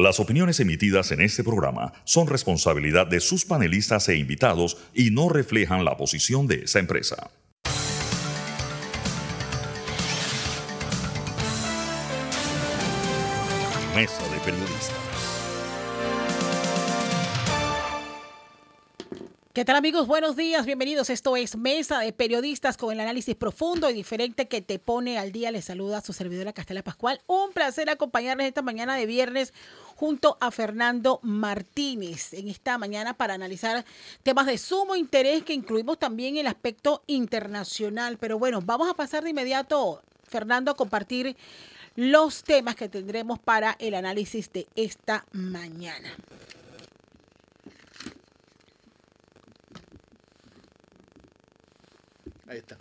Las opiniones emitidas en este programa son responsabilidad de sus panelistas e invitados y no reflejan la posición de esa empresa. Mesa de Periodistas. ¿Qué tal amigos? Buenos días, bienvenidos. Esto es Mesa de Periodistas con el análisis profundo y diferente que te pone al día. Les saluda su servidora Castela Pascual. Un placer acompañarles esta mañana de viernes junto a Fernando Martínez en esta mañana para analizar temas de sumo interés que incluimos también el aspecto internacional. Pero bueno, vamos a pasar de inmediato, Fernando, a compartir los temas que tendremos para el análisis de esta mañana. Ahí está.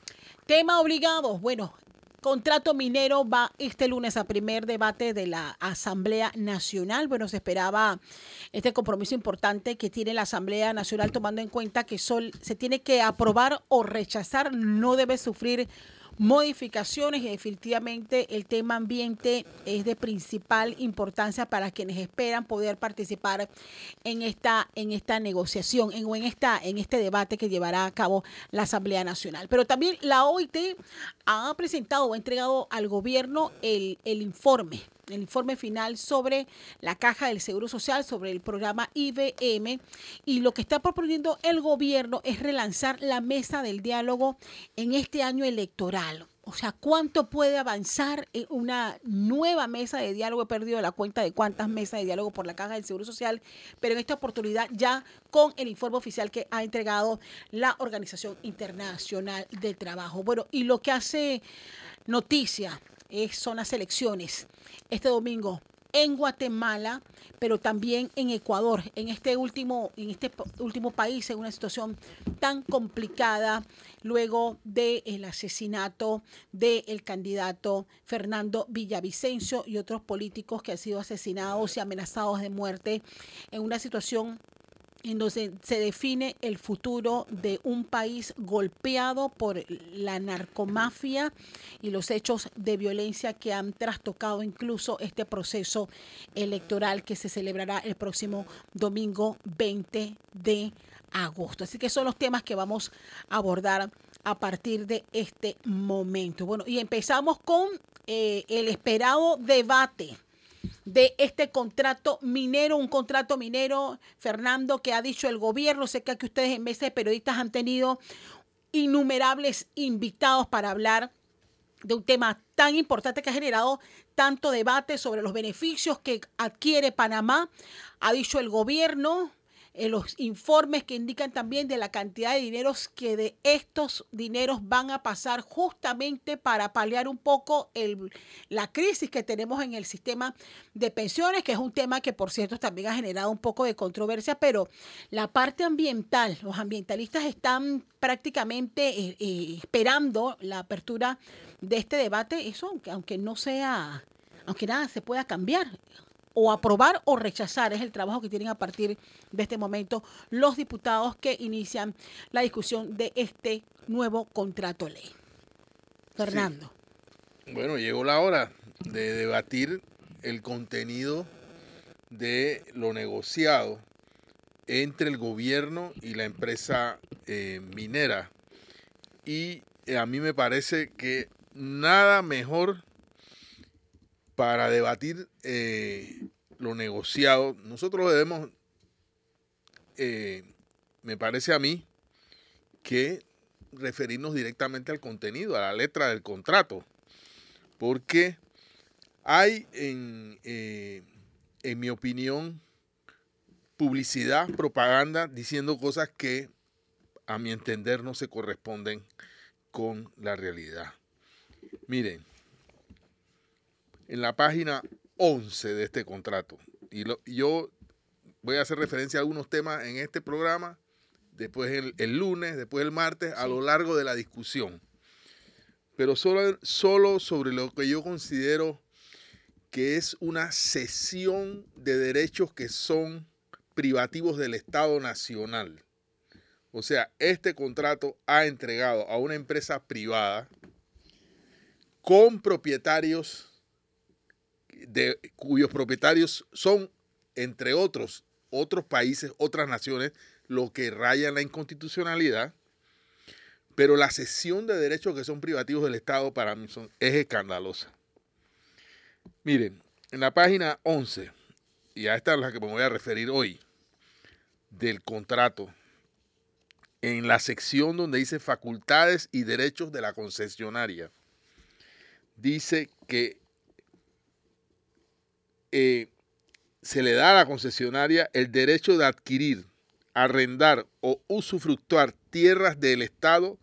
Tema obligado. Bueno, contrato minero va este lunes a primer debate de la Asamblea Nacional. Bueno, se esperaba este compromiso importante que tiene la Asamblea Nacional tomando en cuenta que sol, se tiene que aprobar o rechazar, no debe sufrir modificaciones y definitivamente el tema ambiente es de principal importancia para quienes esperan poder participar en esta en esta negociación en, en esta en este debate que llevará a cabo la Asamblea Nacional. Pero también la OIT ha presentado o ha entregado al gobierno el, el informe el informe final sobre la caja del Seguro Social, sobre el programa IBM. Y lo que está proponiendo el gobierno es relanzar la mesa del diálogo en este año electoral. O sea, ¿cuánto puede avanzar en una nueva mesa de diálogo? He perdido la cuenta de cuántas mesas de diálogo por la Caja del Seguro Social, pero en esta oportunidad ya con el informe oficial que ha entregado la Organización Internacional del Trabajo. Bueno, y lo que hace noticia son las elecciones este domingo en Guatemala, pero también en Ecuador, en este último, en este último país, en una situación tan complicada luego del asesinato del candidato Fernando Villavicencio y otros políticos que han sido asesinados y amenazados de muerte en una situación en donde se define el futuro de un país golpeado por la narcomafia y los hechos de violencia que han trastocado incluso este proceso electoral que se celebrará el próximo domingo 20 de agosto. Así que son los temas que vamos a abordar a partir de este momento. Bueno, y empezamos con eh, el esperado debate de este contrato minero, un contrato minero, Fernando, que ha dicho el gobierno. Sé que aquí ustedes en vez de periodistas han tenido innumerables invitados para hablar de un tema tan importante que ha generado tanto debate sobre los beneficios que adquiere Panamá. Ha dicho el gobierno, los informes que indican también de la cantidad de dineros que de estos dineros van a pasar justamente para paliar un poco el, la crisis que tenemos en el sistema de pensiones, que es un tema que por cierto también ha generado un poco de controversia, pero la parte ambiental, los ambientalistas están prácticamente eh, eh, esperando la apertura de este debate, eso aunque, aunque no sea, aunque nada se pueda cambiar o aprobar o rechazar. Es el trabajo que tienen a partir de este momento los diputados que inician la discusión de este nuevo contrato ley. Fernando. Bueno, llegó la hora de debatir el contenido de lo negociado entre el gobierno y la empresa eh, minera. Y eh, a mí me parece que nada mejor para debatir eh, lo negociado, nosotros debemos, eh, me parece a mí, que referirnos directamente al contenido, a la letra del contrato, porque hay, en, eh, en mi opinión, publicidad, propaganda, diciendo cosas que a mi entender no se corresponden con la realidad. Miren, en la página 11 de este contrato. Y yo voy a hacer referencia a algunos temas en este programa, después el, lunes, después el martes, a lo largo de la discusión. Pero solo, solo sobre lo que yo considero que es una cesión de derechos que son privativos del Estado Nacional. O sea, este contrato ha entregado a una empresa privada con propietarios de, cuyos propietarios son entre otros, otros países, otras naciones, lo que raya la inconstitucionalidad. Pero la cesión de derechos que son privativos del Estado para mí son, es escandalosa. Miren, en la página 11, y a esta es la que me voy a referir hoy, del contrato, en la sección donde dice facultades y derechos de la concesionaria, dice que eh, se le da a la concesionaria el derecho de adquirir, arrendar o usufructuar tierras del Estado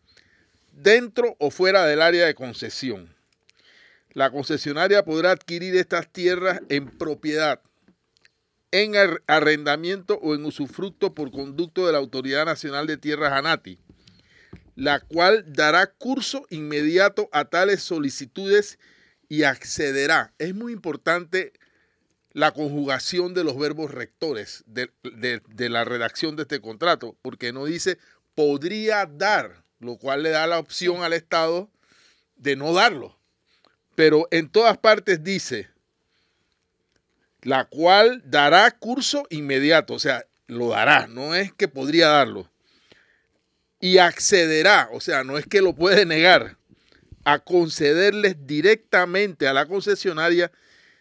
dentro o fuera del área de concesión. La concesionaria podrá adquirir estas tierras en propiedad, en arrendamiento o en usufructo por conducto de la Autoridad Nacional de Tierras ANATI, la cual dará curso inmediato a tales solicitudes y accederá. Es muy importante la conjugación de los verbos rectores de, la redacción de este contrato, porque no dice podría dar, lo cual le da la opción al Estado de no darlo. Pero en todas partes dice, la cual dará curso inmediato, o sea, lo dará, no es que podría darlo. Y accederá, o sea, no es que lo puede negar, a concederles directamente a la concesionaria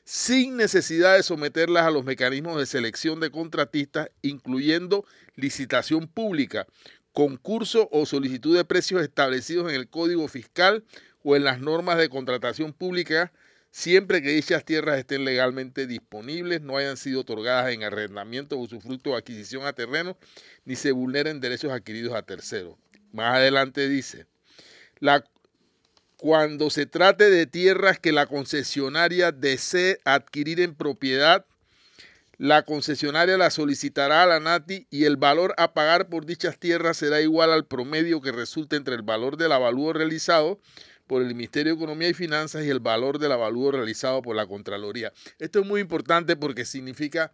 sin necesidad de someterlas a los mecanismos de selección de contratistas, incluyendo licitación pública, concurso o solicitud de precios establecidos en el Código Fiscal o en las normas de contratación pública, siempre que dichas tierras estén legalmente disponibles, no hayan sido otorgadas en arrendamiento, usufructo o adquisición a terreno, ni se vulneren derechos adquiridos a terceros. Más adelante dice, la cuando se trate de tierras que la concesionaria desee adquirir en propiedad, la concesionaria la solicitará a la NATI y el valor a pagar por dichas tierras será igual al promedio que resulte entre el valor del avalúo realizado por el Ministerio de Economía y Finanzas y el valor del avalúo realizado por la Contraloría. Esto es muy importante porque significa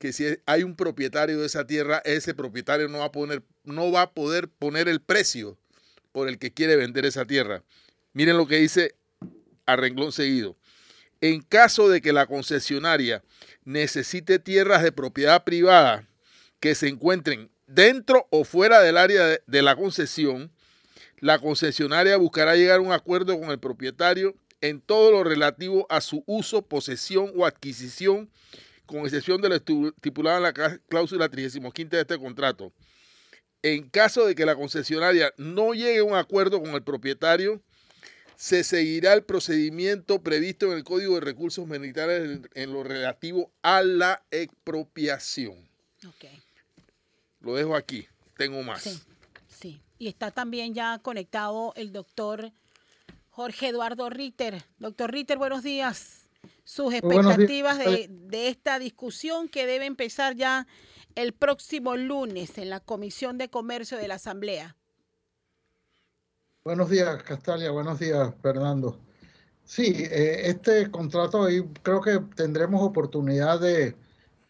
que si hay un propietario de esa tierra, ese propietario no va a, poner, no va a poder poner el precio por el que quiere vender esa tierra. Miren lo que dice a renglón seguido. En caso de que la concesionaria necesite tierras de propiedad privada que se encuentren dentro o fuera del área de, la concesión, la concesionaria buscará llegar a un acuerdo con el propietario en todo lo relativo a su uso, posesión o adquisición, con excepción de lo estipulado en la cláusula 35 de este contrato. En caso de que la concesionaria no llegue a un acuerdo con el propietario, se seguirá el procedimiento previsto en el Código de Recursos Militares en, lo relativo a la expropiación. Lo dejo aquí, tengo más. Sí, sí. Y está también ya conectado el doctor Jorge Eduardo Ritter. Doctor Ritter, buenos días. Sus expectativas de, de esta discusión que debe empezar ya el próximo lunes en la Comisión de Comercio de la Asamblea. Buenos días, Castalia. Buenos días, Fernando. Sí, eh, este contrato ahí creo que tendremos oportunidad de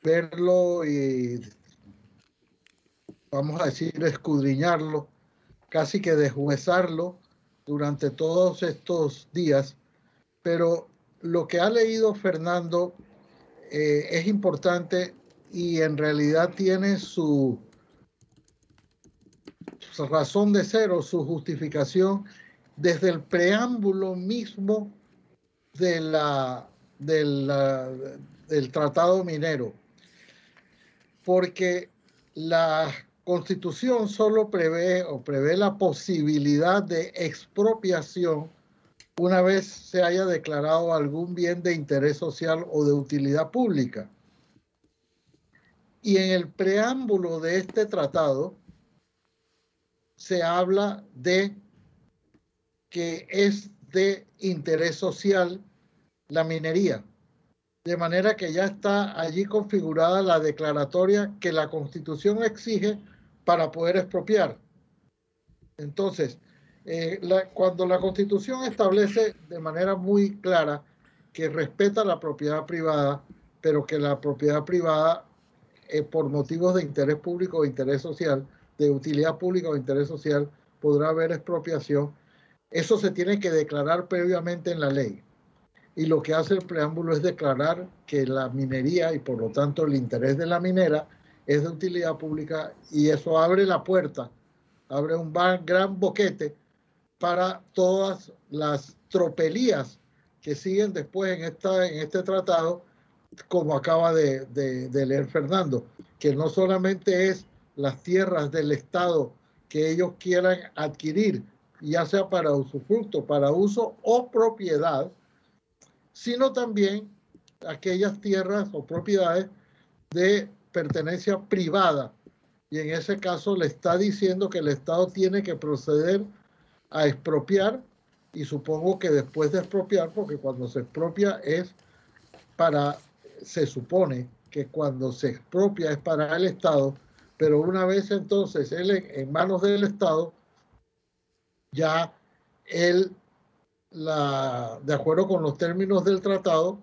verlo y, vamos a decir, escudriñarlo, casi que deshuesarlo durante todos estos días. Pero lo que ha leído Fernando eh, es importante y en realidad tiene su, razón de ser o su justificación desde el preámbulo mismo de la, del tratado minero. Porque la constitución solo prevé o prevé la posibilidad de expropiación una vez se haya declarado algún bien de interés social o de utilidad pública. Y en el preámbulo de este tratado se habla de que es de interés social la minería. De manera que ya está allí configurada la declaratoria que la constitución exige para poder expropiar. Entonces, eh, cuando la constitución establece de manera muy clara que respeta la propiedad privada, pero que la propiedad privada, eh, por motivos de interés público o interés social, de utilidad pública o interés social, podrá haber expropiación. Eso se tiene que declarar previamente en la ley. y lo que hace el preámbulo es declarar que la minería y por lo tanto el interés de la minera es de utilidad pública y eso abre la puerta, abre un gran boquete para todas las tropelías que siguen después en, esta, en este tratado, como acaba de, de leer Fernando, que no solamente es las tierras del Estado que ellos quieran adquirir, ya sea para usufructo, para uso o propiedad, sino también aquellas tierras o propiedades de pertenencia privada. Y en ese caso le está diciendo que el Estado tiene que proceder a expropiar y supongo que después de expropiar, porque cuando se expropia es para, se supone que cuando se expropia es para el Estado, pero una vez entonces él en, manos del Estado, ya él, la, de acuerdo con los términos del tratado,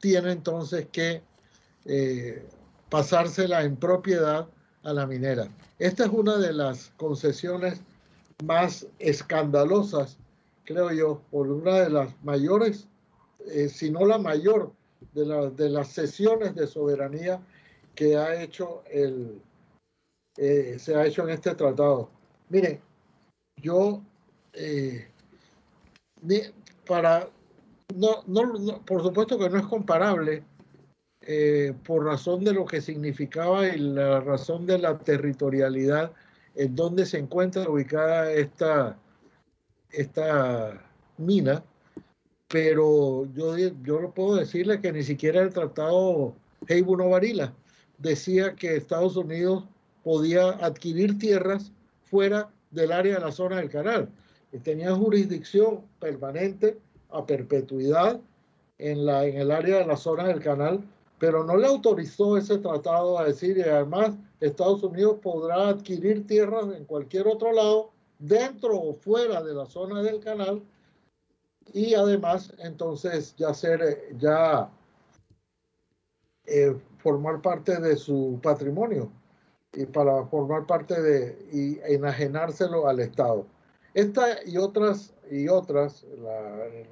tiene entonces que eh, pasársela en propiedad a la minera. Esta es una de las concesiones más escandalosas, creo yo, por una de las mayores, eh, si no la mayor, de, de las sesiones de soberanía que ha hecho el, eh, se ha hecho en este tratado. Miren, yo, eh, para, no, no, por supuesto que no es comparable eh, por razón de lo que significaba y la razón de la territorialidad en donde se encuentra ubicada esta, esta mina, pero yo, yo puedo decirle que ni siquiera el tratado Heibuno-Varila decía que Estados Unidos podía adquirir tierras fuera del área de la zona del canal. Tenía jurisdicción permanente a perpetuidad en, la, en el área de la zona del canal, pero no le autorizó ese tratado a decir, y además Estados Unidos podrá adquirir tierras en cualquier otro lado, dentro o fuera de la zona del canal, y además entonces ya ser, ya eh, formar parte de su patrimonio y para formar parte de y enajenárselo al Estado. Esta y otras y otras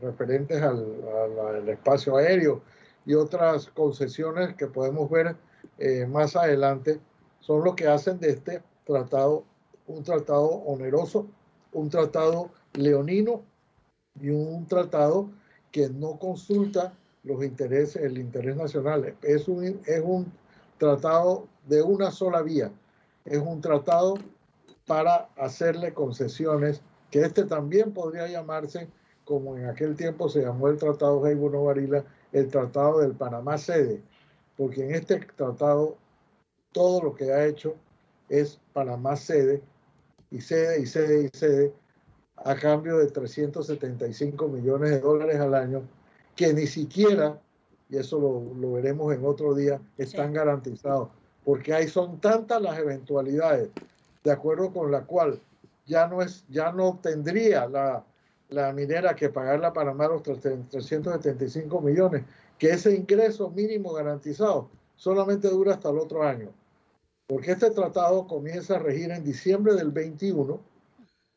referentes al, espacio aéreo y otras concesiones que podemos ver eh, más adelante son lo que hacen de este tratado un tratado oneroso, un tratado leonino y un tratado que no consulta los intereses, el interés nacional. Es un, es un tratado de una sola vía. Es un tratado para hacerle concesiones, que este también podría llamarse, como en aquel tiempo se llamó el Tratado Heibuno Varila, el Tratado del Panamá Sede, porque en este tratado todo lo que ha hecho es Panamá Sede, y sede y sede y sede, a cambio de 375 millones de dólares al año, que ni siquiera y eso lo, veremos en otro día, están garantizados, porque ahí son tantas las eventualidades, de acuerdo con la cual ya no, es, ya no tendría la, la minera que pagarla para más los 375 millones, que ese ingreso mínimo garantizado solamente dura hasta el otro año, porque este tratado comienza a regir en diciembre del 21,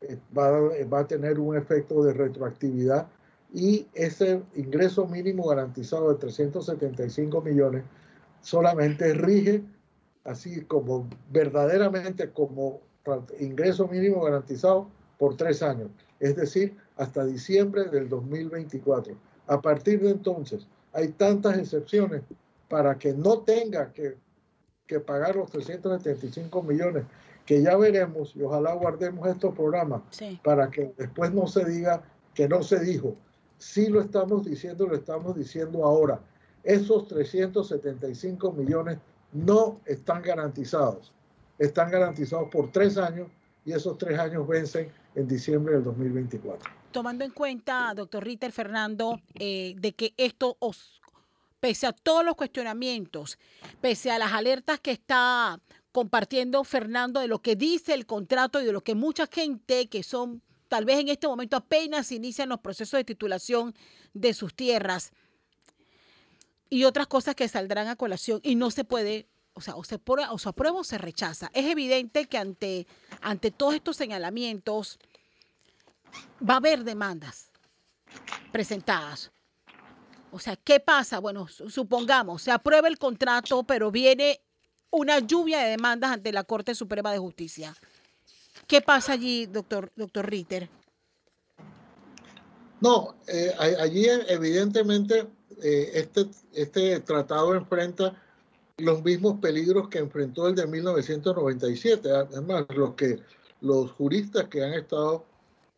eh, va, va a tener un efecto de retroactividad y ese ingreso mínimo garantizado de 375 millones solamente rige así como verdaderamente como ingreso mínimo garantizado por tres años, es decir, hasta diciembre del 2024. A partir de entonces, hay tantas excepciones para que no tenga que, que pagar los 375 millones, que ya veremos y ojalá guardemos estos programas para que después no se diga que no se dijo Sí lo estamos diciendo, lo estamos diciendo ahora. Esos 375 millones no están garantizados. Están garantizados por tres años y esos tres años vencen en diciembre del 2024. Tomando en cuenta, doctor Ritter Fernando, eh, de que esto, os, pese a todos los cuestionamientos, pese a las alertas que está compartiendo Fernando de lo que dice el contrato y de lo que mucha gente que son tal vez en este momento apenas inician los procesos de titulación de sus tierras y otras cosas que saldrán a colación y no se puede, o sea, o se, aprueba o se, aprueba o se rechaza. Es evidente que ante, ante todos estos señalamientos va a haber demandas presentadas. O sea, ¿qué pasa? Bueno, supongamos, se aprueba el contrato, pero viene una lluvia de demandas ante la Corte Suprema de Justicia. ¿Qué pasa allí, doctor, doctor Ritter? No, eh, allí evidentemente eh, este, este tratado enfrenta los mismos peligros que enfrentó el de 1997. Además, los que los juristas que han estado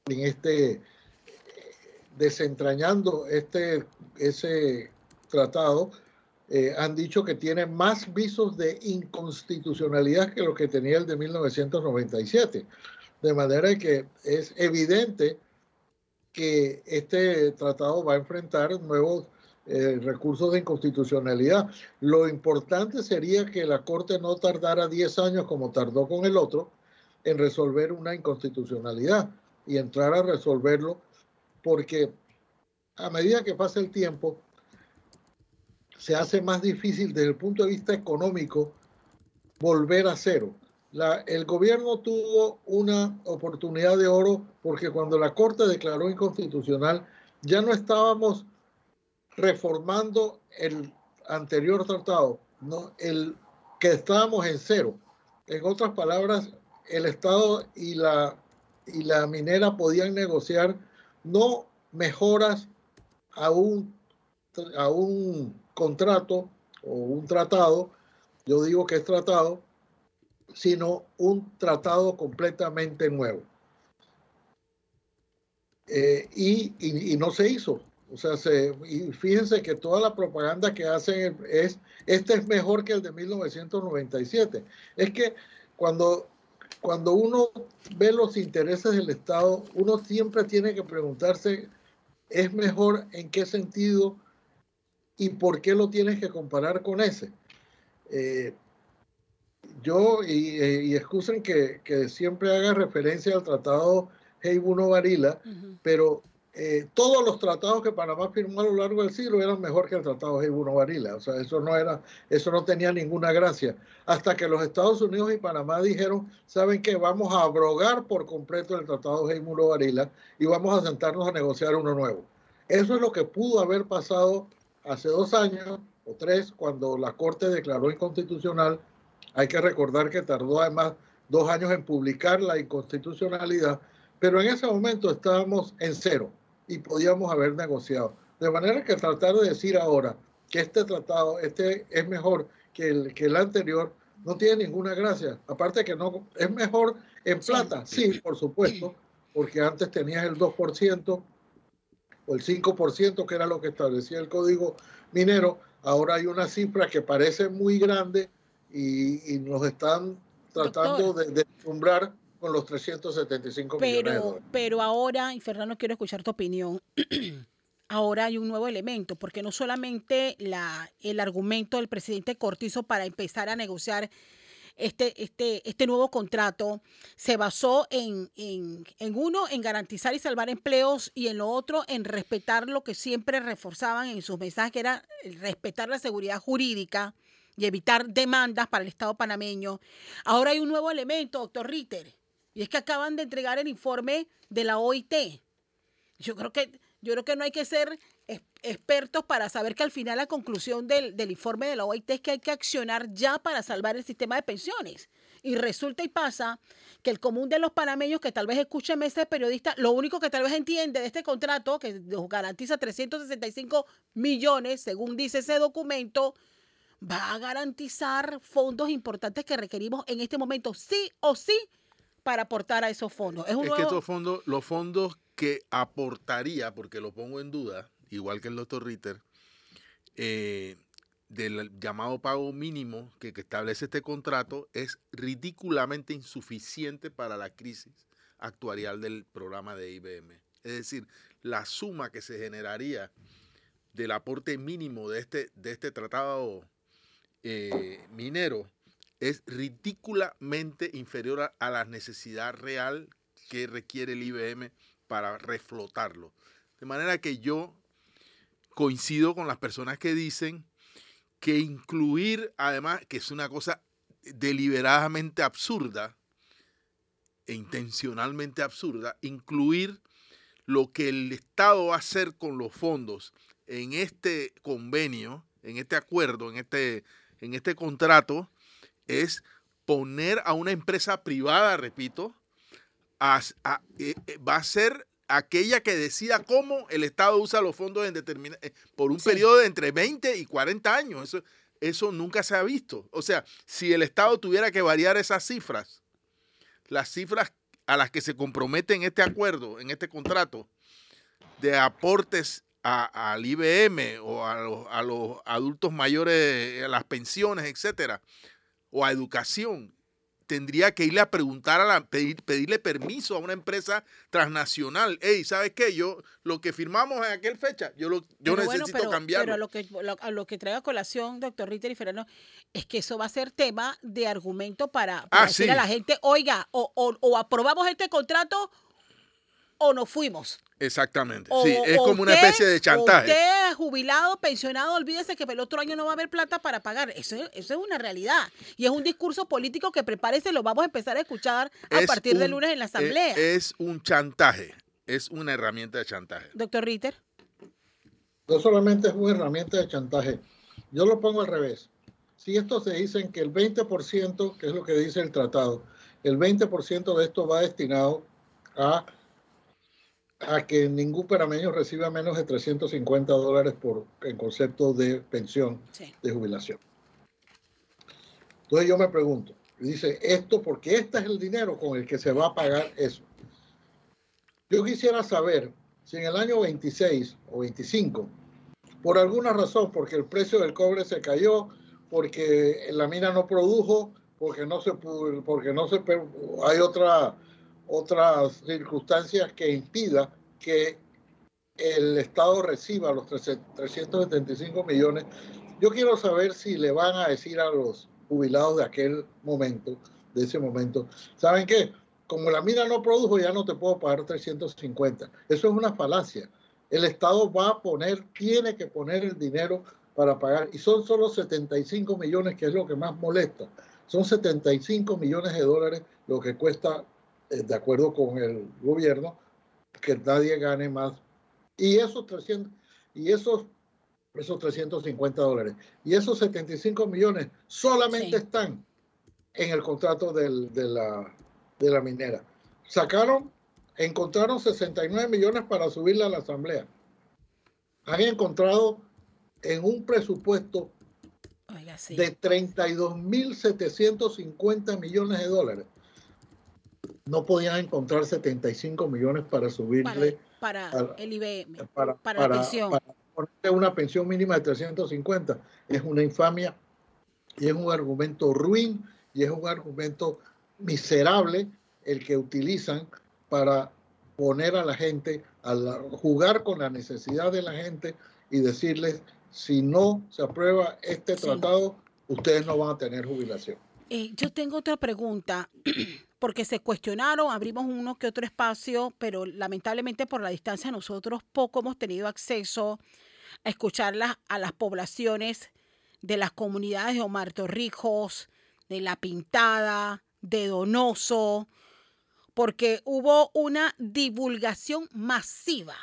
en este desentrañando este ese tratado eh, han dicho que tiene más visos de inconstitucionalidad que lo que tenía el de 1997. De manera que es evidente que este tratado va a enfrentar nuevos eh, recursos de inconstitucionalidad. Lo importante sería que la Corte no tardara 10 años como tardó con el otro en resolver una inconstitucionalidad y entrar a resolverlo porque a medida que pasa el tiempo, se hace más difícil desde el punto de vista económico volver a cero. el gobierno tuvo una oportunidad de oro porque cuando la Corte declaró inconstitucional, ya no estábamos reformando el anterior tratado, el que estábamos en cero. En otras palabras, el Estado y la, y la minera podían negociar no mejoras a un, a un contrato o un tratado, yo digo que es tratado, sino un tratado completamente nuevo. Eh, y, no se hizo. O sea, se, y fíjense que toda la propaganda que hacen es, este es mejor que el de 1997. Es que cuando, cuando uno ve los intereses del Estado, uno siempre tiene que preguntarse, ¿es mejor en qué sentido? y por qué lo tienes que comparar con ese. Eh, yo, y, eh, y excusen que, que, siempre haga referencia al tratado Heibuno Varila, pero eh, todos los tratados que Panamá firmó a lo largo del siglo eran mejor que el tratado Heibuno Varila. O sea, eso no era, eso no tenía ninguna gracia. Hasta que los Estados Unidos y Panamá dijeron, saben que vamos a abrogar por completo el tratado Heibuno Varila y vamos a sentarnos a negociar uno nuevo. Eso es lo que pudo haber pasado hace dos años o tres, cuando la Corte declaró inconstitucional, hay que recordar que tardó además dos años en publicar la inconstitucionalidad, pero en ese momento estábamos en cero y podíamos haber negociado. De manera que tratar de decir ahora que este tratado este es mejor que el, que el anterior no tiene ninguna gracia. Aparte que no es mejor en plata, sí, por supuesto, porque antes tenías el 2% o el 5%, que era lo que establecía el código minero, ahora hay una cifra que parece muy grande y, nos están tratando de, de deslumbrar con los 375 pero, millones Pero ahora, y Fernando, quiero escuchar tu opinión. ahora hay un nuevo elemento, porque no solamente la, el argumento del presidente Cortizo para empezar a negociar este, este, este nuevo contrato se basó en, uno, en garantizar y salvar empleos y en lo otro, en respetar lo que siempre reforzaban en sus mensajes, que era respetar la seguridad jurídica y evitar demandas para el Estado panameño. Ahora hay un nuevo elemento, doctor Ritter, y es que acaban de entregar el informe de la OIT. Yo creo que, yo creo que no hay que ser expertos para saber que al final la conclusión del, informe de la OIT es que hay que accionar ya para salvar el sistema de pensiones. Y resulta y pasa que el común de los panameños que tal vez escuchen ese periodista, lo único que tal vez entiende de este contrato, que nos garantiza 365 millones, según dice ese documento, va a garantizar fondos importantes que requerimos en este momento, sí o sí, para aportar a esos fondos. Es, que estos fondos, los fondos que aportaría, porque lo pongo en duda, igual que el doctor Ritter, eh, del llamado pago mínimo que, establece este contrato es ridículamente insuficiente para la crisis actuarial del programa de IBM. Es decir, la suma que se generaría del aporte mínimo de este, de este tratado eh, minero es ridículamente inferior a la necesidad real que requiere el IBM para reflotarlo. De manera que yo coincido con las personas que dicen que incluir, además, que es una cosa deliberadamente absurda e intencionalmente absurda, incluir lo que el Estado va a hacer con los fondos en este convenio, en este acuerdo, en este, en este contrato, es poner a una empresa privada, repito, a, eh, eh, va a ser aquella que decida cómo el Estado usa los fondos en eh, por un periodo de entre 20 y 40 años. Eso, eso nunca se ha visto. O sea, si el Estado tuviera que variar esas cifras, las cifras a las que se compromete en este acuerdo, en este contrato, de aportes al IBM o a los, a los, adultos mayores, a las pensiones, etcétera, o a educación, tendría que irle a preguntar a la, pedirle permiso a una empresa transnacional. Hey, ¿sabes qué? Yo, lo que firmamos en aquel fecha, yo, lo, yo necesito cambiarlo. Pero a lo, que, a lo que trae a colación, doctor Ritter y Fernando, es que eso va a ser tema de argumento para, ah, decir a la gente, oiga, o, o aprobamos este contrato o nos fuimos. Exactamente. sí, es como una especie de chantaje. Usted jubilado, pensionado, olvídese que el otro año no va a haber plata para pagar. Eso, eso es una realidad. Y es un discurso político que prepárese, lo vamos a empezar a escuchar a partir del lunes en la Asamblea. Es, un chantaje, es una herramienta de chantaje. Doctor Ritter. No solamente es una herramienta de chantaje, yo lo pongo al revés. Si esto se dicen que el 20%, que es lo que dice el tratado, el 20% de esto va destinado a a que ningún panameño reciba menos de 350 dólares por en concepto de pensión de jubilación. Entonces yo me pregunto, dice esto porque este es el dinero con el que se va a pagar eso. Yo quisiera saber si en el año 26 o 25, por alguna razón, porque el precio del cobre se cayó, porque la mina no produjo, porque no se porque no se hay otra otras circunstancias que impida que el Estado reciba los 375 millones. Yo quiero saber si le van a decir a los jubilados de aquel momento, de ese momento, ¿saben qué? Como la mina no produjo, ya no te puedo pagar 350. Eso es una falacia. El Estado va a poner, tiene que poner el dinero para pagar. Y son solo 75 millones, que es lo que más molesta. Son 75 millones de dólares lo que cuesta de acuerdo con el gobierno, que nadie gane más. Y esos 300, y esos, esos 350 dólares, y esos 75 millones solamente están en el contrato del, de, la, de la minera. Sacaron, encontraron 69 millones para subirla a la asamblea. Han encontrado en un presupuesto de 32.750 millones de dólares no podían encontrar 75 millones para subirle para, el IBM, para, la pensión. Para una pensión mínima de 350. Es una infamia y es un argumento ruin y es un argumento miserable el que utilizan para poner a la gente, a jugar con la necesidad de la gente y decirles, si no se aprueba este tratado, ustedes no van a tener jubilación. Eh, yo tengo otra pregunta. porque se cuestionaron, abrimos uno que otro espacio, pero lamentablemente por la distancia nosotros poco hemos tenido acceso a escuchar a las poblaciones de las comunidades de Omar Torrijos, de La Pintada, de Donoso, porque hubo una divulgación masiva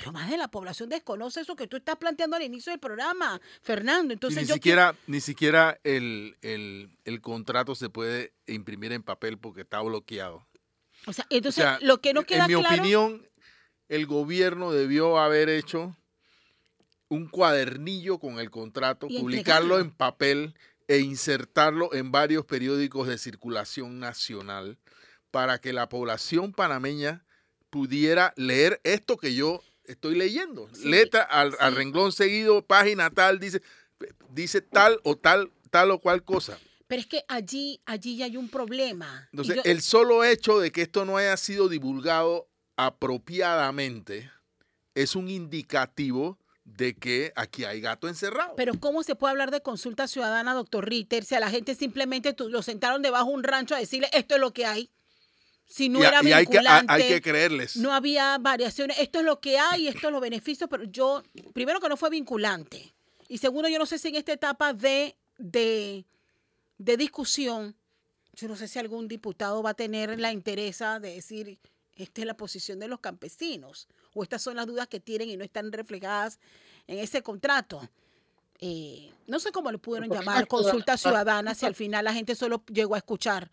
pero más de la población desconoce eso que tú estás planteando al inicio del programa, Fernando. Entonces, ni, siquiera, ni siquiera el, contrato se puede imprimir en papel porque está bloqueado. O sea, entonces lo que no queda En mi opinión, el gobierno debió haber hecho un cuadernillo con el contrato, publicarlo en papel e insertarlo en varios periódicos de circulación nacional para que la población panameña pudiera leer esto que yo estoy leyendo. Letra al, renglón seguido, página tal, dice, dice tal o tal, tal o cual cosa. Pero es que allí, allí ya hay un problema. Entonces, el solo hecho de que esto no haya sido divulgado apropiadamente es un indicativo de que aquí hay gato encerrado. Pero ¿cómo se puede hablar de consulta ciudadana, doctor Ritter, si a la gente simplemente lo sentaron debajo de un rancho a decirle esto es lo que hay? Si no era vinculante. Hay que, creerles. No había variaciones. Esto es lo que hay, esto es los beneficios, pero yo, primero que no fue vinculante. Y segundo, yo no sé si en esta etapa de, de, discusión, yo no sé si algún diputado va a tener la interés de decir, esta es la posición de los campesinos, o estas son las dudas que tienen y no están reflejadas en ese contrato. Eh, no sé cómo le pudieron llamar consulta ciudadana si al final la gente solo llegó a escuchar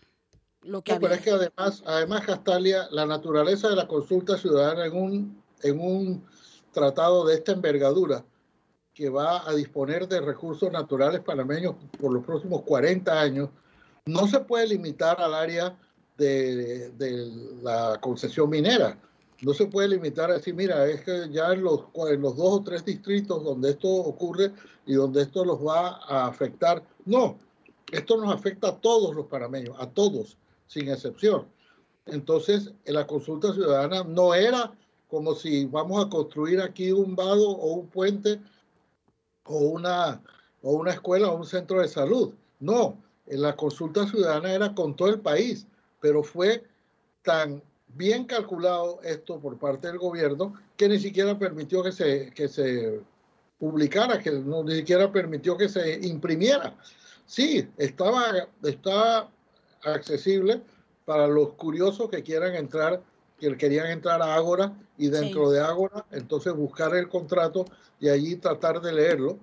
lo que no, Pero es que además, además, Castalia, la naturaleza de la consulta ciudadana en un, en un tratado de esta envergadura que va a disponer de recursos naturales panameños por los próximos 40 años, no se puede limitar al área de, de la concesión minera. No se puede limitar a decir, mira, es que ya en los, en los dos o tres distritos donde esto ocurre y donde esto los va a afectar. No, esto nos afecta a todos los panameños, a todos, sin excepción. Entonces, en la consulta ciudadana no era como si vamos a construir aquí un vado o un puente o una, o una escuela o un centro de salud. No, en la consulta ciudadana era con todo el país, pero fue tan bien calculado esto por parte del gobierno que ni siquiera permitió que se, que se publicara, que ni siquiera permitió que se imprimiera. Sí, estaba, estaba accesible para los curiosos que quieran entrar, que querían entrar a Ágora y dentro de Ágora, entonces buscar el contrato y allí tratar de leerlo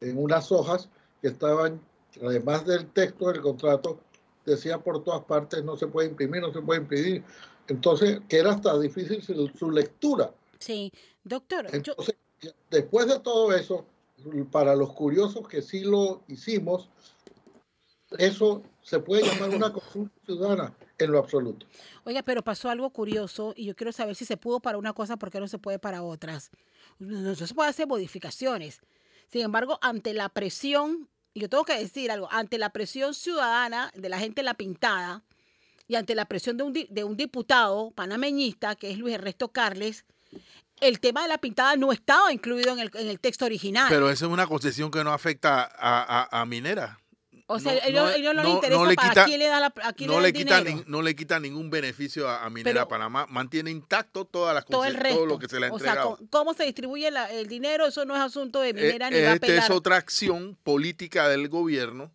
en unas hojas que estaban, además del texto del contrato, decía por todas partes, no se puede imprimir, no se puede imprimir. Entonces, que era hasta difícil su, lectura. Sí, doctor. Entonces, después de todo eso, para los curiosos que sí lo hicimos, eso se puede llamar una consulta ciudadana en lo absoluto. Oiga, pero pasó algo curioso y yo quiero saber si se pudo para una cosa, ¿por qué no se puede para otras? No, se puede hacer modificaciones. Sin embargo, ante la presión, yo tengo que decir algo, ante la presión ciudadana de la gente en la pintada y ante la presión de un, de un diputado panameñista, que es Luis Ernesto Carles, el tema de la pintada no estaba incluido en el, en el texto original. Pero esa es una concesión que no afecta a, a, a Minera. O sea, ellos, no, no, interesa le para quita, quién le da la a quién no le, quita el dinero. ni- no le quita ningún beneficio a, a Minera Pero- Panamá. Mantiene intacto todas las todo el resto. todo lo que se le ha o sea, entregado. cómo se distribuye la- el dinero, eso no es asunto de Eh, minera ni va a Esta es otra acción política del gobierno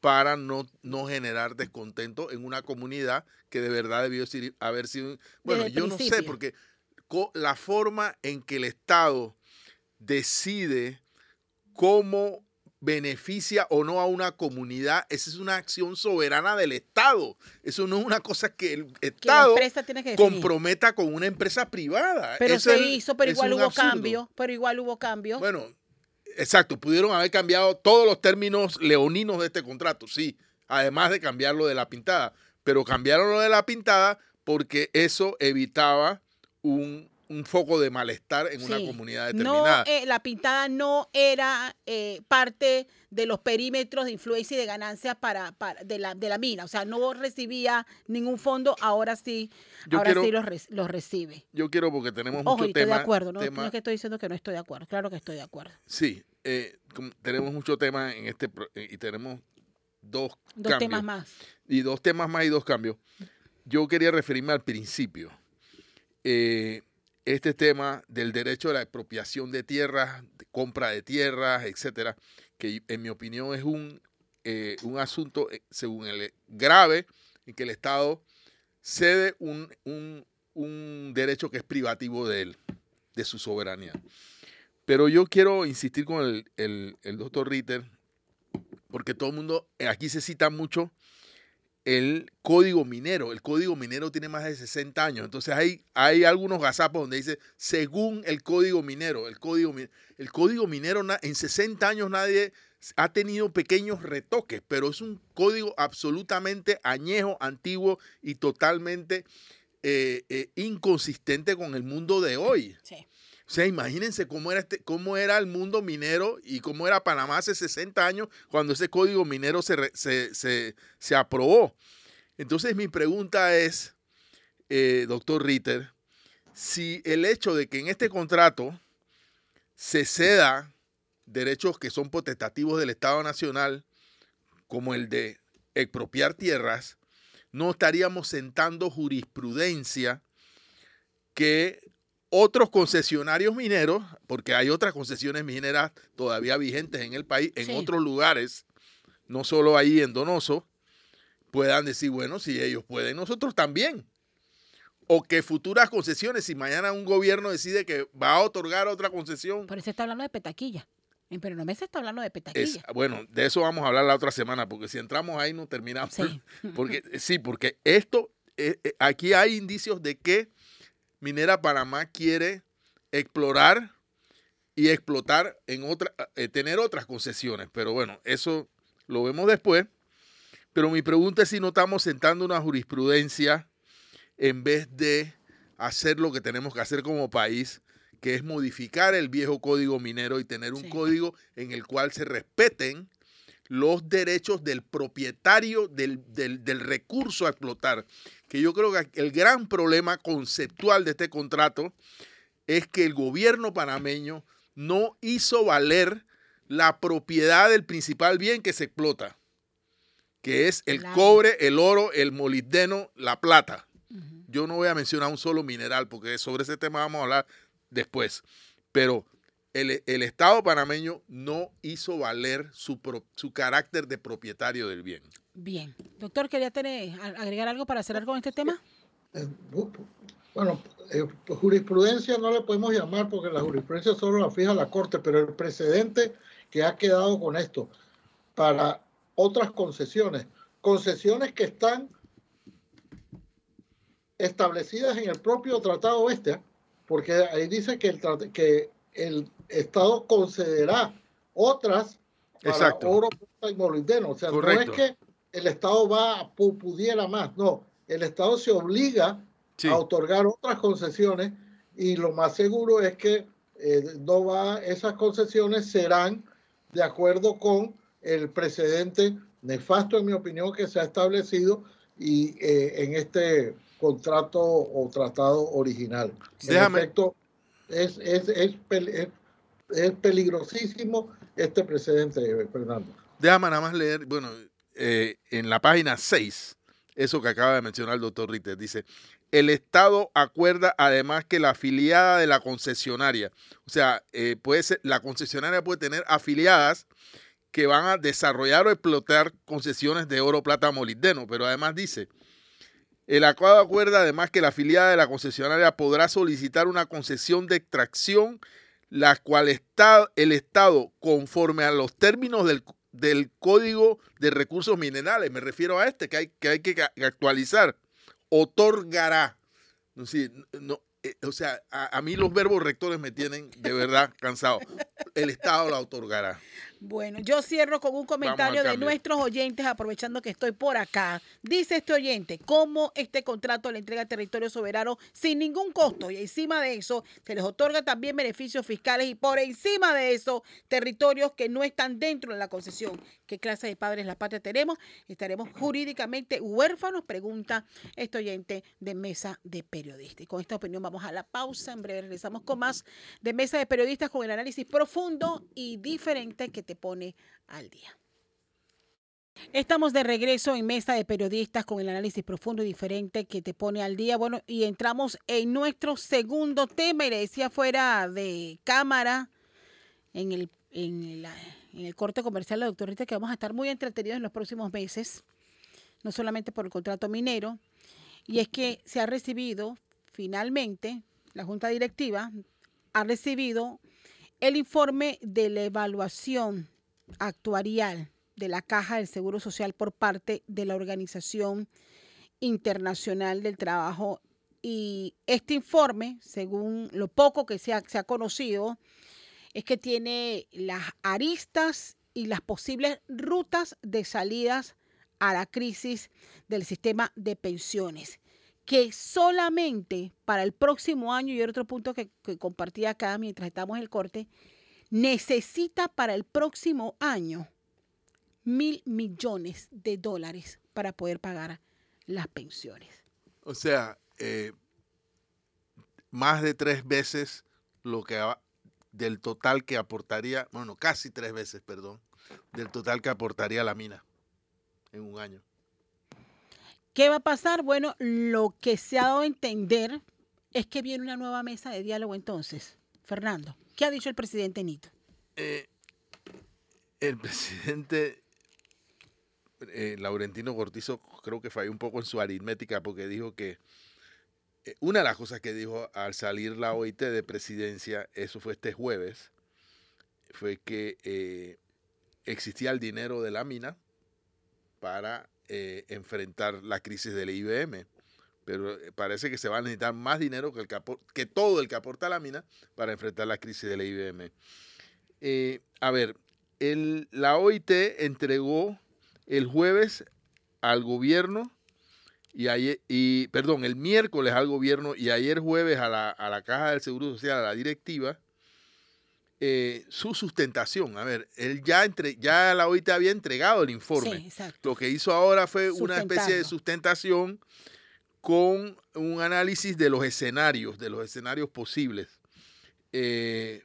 para no, no generar descontento en una comunidad que de verdad debió ser- haber sido... Bueno, Desde yo no sé, porque la forma en que el Estado decide cómo beneficia o no a una comunidad, esa es una acción soberana del Estado. Eso no es una cosa que el Estado que comprometa con una empresa privada. Pero Eso se es- hizo, pero igual hubo absurdo. cambio, pero igual hubo cambio. Bueno, exacto, pudieron haber cambiado todos los términos leoninos de este contrato, sí, además de cambiarlo de la pintada, pero cambiaron lo de la pintada porque eso evitaba un, un foco de malestar en una comunidad no, determinada. eh, la pintada no era eh, parte de los perímetros de influencia y de ganancias para, para- de, la, de la mina. O sea, no recibía ningún fondo, ahora sí, Yo ahora quiero- sí los, re- los recibe. Yo quiero porque tenemos Ojo, mucho y estoy tema. de acuerdo, ¿no? tema- no es que estoy diciendo que no estoy de acuerdo, claro que estoy de acuerdo. Sí, eh, tenemos mucho tema en este eh, y tenemos dos, Dos cambios. temas más. y dos temas más y dos cambios. Yo quería referirme al principio. Eh, este tema del derecho a la expropiación de tierras, de compra de tierras, etcétera, que en mi opinión es un, eh, un asunto, eh, según el grave, en que el Estado cede un, un- un derecho que es privativo de él, de su soberanía. Pero yo quiero insistir con el, el, el doctor Ritter, porque todo el mundo, eh, aquí se cita mucho el código minero. El código minero tiene más de 60 años. Entonces hay, hay algunos gazapos donde dice, según el código minero, el código, el código minero en 60 años nadie ha tenido pequeños retoques, pero es un código absolutamente añejo, antiguo y totalmente eh, eh, inconsistente con el mundo de hoy. Sí. O sea, imagínense cómo era, este, cómo era el mundo minero y cómo era Panamá hace 60 años cuando ese código minero se, se, se- se aprobó. Entonces mi pregunta es, eh, doctor Ritter, si el hecho de que en este contrato se ceda derechos que son potestativos del Estado Nacional, como el de expropiar tierras, no estaríamos sentando jurisprudencia que otros concesionarios mineros, porque hay otras concesiones mineras todavía vigentes en el país, en Sí. otros lugares, no solo ahí en Donoso, puedan decir, bueno, si ellos pueden, nosotros también. o que futuras concesiones, si mañana un gobierno decide que va a otorgar otra concesión. Pero se está hablando de petaquilla. Pero no me se está hablando de petaquilla. bueno, de eso vamos a hablar la otra semana, porque si entramos ahí no terminamos. Sí. Porque, sí, porque esto, eh, eh, aquí hay indicios de que Minera Panamá quiere explorar y explotar en otra, eh, tener otras concesiones. Pero bueno, eso lo vemos después. Pero mi pregunta es si no estamos sentando una jurisprudencia en vez de hacer lo que tenemos que hacer como país, que es modificar el viejo código minero y tener un código en el cual se respeten los derechos del propietario del, del, recurso a explotar. Que yo creo que el gran problema conceptual de este contrato es que el gobierno panameño no hizo valer la propiedad del principal bien que se explota, que es el cobre, el oro, el molibdeno, la plata. Yo no voy a mencionar un solo mineral porque sobre ese tema vamos a hablar después. Pero el, Estado panameño no hizo valer su, su carácter de propietario del bien. Bien. Doctor, ¿quería tener, agregar algo para cerrar con este tema? Eh, bueno, eh, jurisprudencia no le podemos llamar porque la jurisprudencia solo la fija la Corte, pero el precedente que ha quedado con esto para otras concesiones, concesiones que están establecidas en el propio Tratado Oeste, porque ahí dice que el, que el Estado concederá otras para oro, y molibdeno. O sea, no es que el Estado va pudiera más, no, el Estado se obliga a otorgar otras concesiones y lo más seguro es que eh, no va, esas concesiones serán de acuerdo con el precedente nefasto, en mi opinión, que se ha establecido y eh, en este contrato o tratado original. En efecto, es, es, es, es, peligrosísimo este precedente, Fernando. Déjame nada más leer, bueno, eh, en la página 6, eso que acaba de mencionar el doctor Ritter, dice, el Estado acuerda además que la afiliada de la concesionaria, o sea, eh, puede ser, la concesionaria puede tener afiliadas que van a desarrollar o explotar concesiones de oro, plata, molibdeno, pero además dice, el acuerdo acuerda además que la afiliada de la concesionaria podrá solicitar una concesión de extracción, la cual está, el Estado, conforme a los términos del, Código de Recursos Minerales, me refiero a este que hay que, hay que actualizar, otorgará. no, eh, o sea, a, a, mí los verbos rectores me tienen de verdad cansado. El Estado la otorgará. Bueno, yo cierro con un comentario de nuestros oyentes, aprovechando que estoy por acá. Dice este oyente, ¿cómo este contrato le entrega territorio soberano sin ningún costo? Y encima de eso, se les otorga también beneficios fiscales y por encima de eso, territorios que no están dentro de la concesión. ¿Qué clase de padres la patria tenemos? ¿Estaremos jurídicamente huérfanos? Pregunta este oyente de Mesa de Periodistas. Y con esta opinión vamos a la pausa. En breve regresamos con más de Mesa de Periodistas con el análisis profundo y diferente que pone al día. Estamos de regreso en Mesa de Periodistas con el análisis profundo y diferente que te pone al día. Bueno, y entramos en nuestro segundo tema. Y le decía fuera de cámara en el, en, el corte comercial la doctorita que vamos a estar muy entretenidos en los próximos meses, no solamente por el contrato minero. Y es que se ha recibido finalmente, la Junta Directiva ha recibido el informe de la evaluación actuarial de la Caja del Seguro Social por parte de la Organización Internacional del Trabajo. Y este informe, según lo poco que se ha, se ha conocido, es que tiene las aristas y las posibles rutas de salidas a la crisis del sistema de pensiones que solamente para el próximo año, y otro punto que, compartí acá mientras estamos en el corte, necesita para el próximo año mil millones de dólares para poder pagar las pensiones. O sea, eh, más de tres veces lo que del total que aportaría, bueno, casi tres veces, perdón, del total que aportaría la mina en un año. ¿Qué va a pasar? Bueno, lo que se ha dado a entender es que viene una nueva mesa de diálogo entonces. Fernando, ¿qué ha dicho el presidente Nito? Eh, el presidente eh, Laurentino Cortizo creo que falló un poco en su aritmética porque dijo que eh, una de las cosas que dijo al salir la OIT de presidencia, eso fue este jueves, fue que existía el dinero de la mina para eh, enfrentar la crisis del IBM. Pero parece que se va a necesitar más dinero que, el que, todo el que aporta la mina para enfrentar la crisis del IBM. a ver, el, la OIT entregó el jueves al gobierno y ayer, y perdón, el miércoles al gobierno y ayer jueves a la, a la Caja del Seguro Social, a la directiva, eh, su sustentación. A ver, él ya, entre, ya la OIT había entregado el informe. Lo que hizo ahora fue una especie de sustentación con un análisis de los escenarios, de los escenarios posibles eh,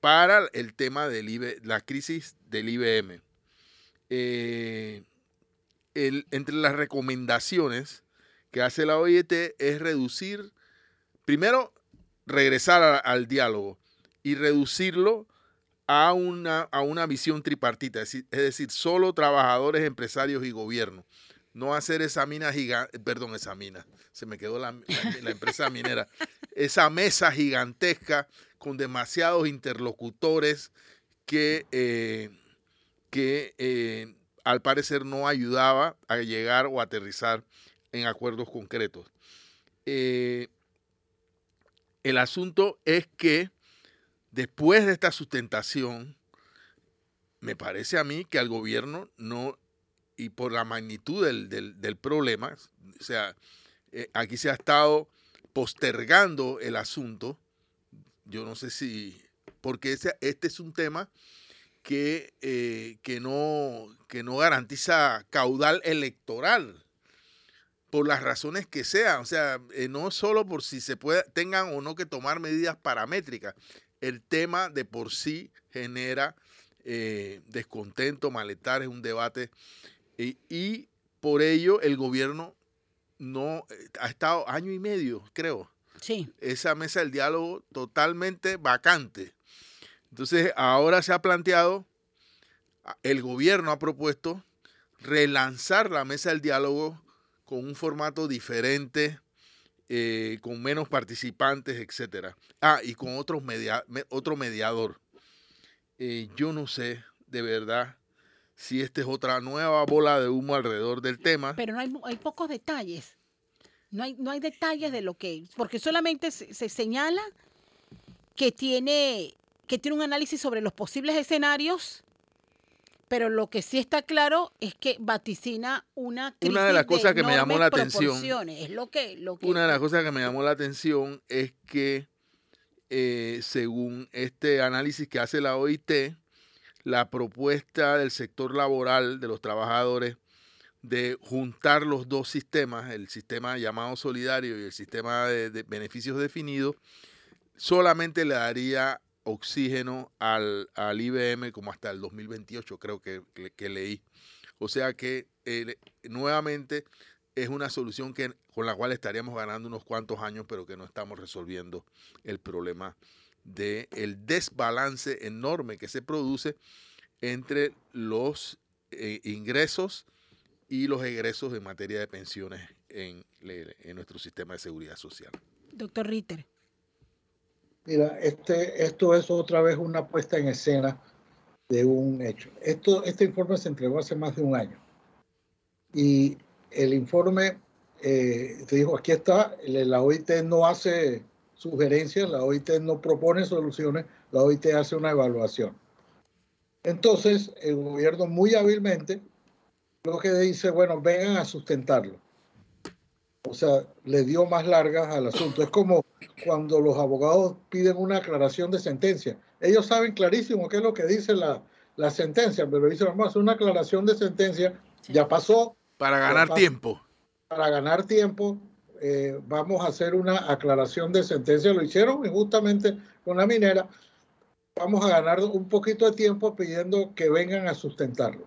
para el tema de la crisis del IBM. Eh, entre las recomendaciones que hace la OIT es reducir, primero, regresar al diálogo y reducirlo a una, a una visión tripartita, es decir, solo trabajadores, empresarios y gobierno. No hacer esa mina gigante, perdón, esa mina, se me quedó la, empresa minera, esa mesa gigantesca con demasiados interlocutores que, eh, que eh, al parecer no ayudaba a llegar o aterrizar en acuerdos concretos. Eh, el asunto es que después de esta sustentación, me parece a mí que al gobierno no, y por la magnitud del, problema, o sea, eh, aquí se ha estado postergando el asunto, yo no sé si, porque este es un tema que, eh, que, no, que no garantiza caudal electoral por las razones que sean, o sea, eh, no solo por si se puede, tengan o no que tomar medidas paramétricas, el tema de por sí genera eh, descontento, malestar, es un debate y por ello el gobierno no ha estado año y medio, creo. Sí. Esa mesa del diálogo totalmente vacante. Entonces, ahora se ha planteado, el gobierno ha propuesto relanzar la mesa del diálogo con un formato diferente, eh, con menos participantes, etcétera. Ah, y con otros otro mediador. Eh, yo no sé, de verdad, si esta es otra nueva bola de humo alrededor del tema. Pero no hay, hay pocos detalles. No hay, no hay detalles de lo que... Porque solamente se señala que tiene que tiene un análisis sobre los posibles escenarios, pero lo que sí está claro es que vaticina una crisis Una de las cosas que me llamó la atención. Es lo que, lo Una de las cosas que me llamó la atención es que, eh, según este análisis que hace la OIT, la propuesta del sector laboral de los trabajadores de juntar los dos sistemas, el sistema llamado solidario y el sistema de, de beneficios definidos, solamente le daría oxígeno al, al IBM como hasta el 2028, creo que, que, leí. O sea que eh, nuevamente es una solución que, con la cual estaríamos ganando unos cuantos años, pero que no estamos resolviendo el problema del el desbalance enorme que se produce entre los eh, ingresos y los egresos en materia de pensiones en, en nuestro sistema de seguridad social. Doctor Ritter. Mira, este, esto es otra vez una puesta en escena de un hecho. Esto, este informe se entregó hace más de un año. Y el informe, eh, te dijo, aquí está, la OIT no hace sugerencias, la OIT no propone soluciones, la OIT hace una evaluación. Entonces, el gobierno muy hábilmente lo que dice, bueno, vengan a sustentarlo. O sea, le dio más largas al asunto. Es como cuando los abogados piden una aclaración de sentencia. Ellos saben clarísimo qué es lo que dice la, la sentencia, pero dicen, vamos a hacer una aclaración de sentencia, ya pasó. Para ganar tiempo. Para ganar tiempo, eh, vamos a hacer una aclaración de sentencia. Lo hicieron justamente con la minera. Vamos a ganar un poquito de tiempo pidiendo que vengan a sustentarlo,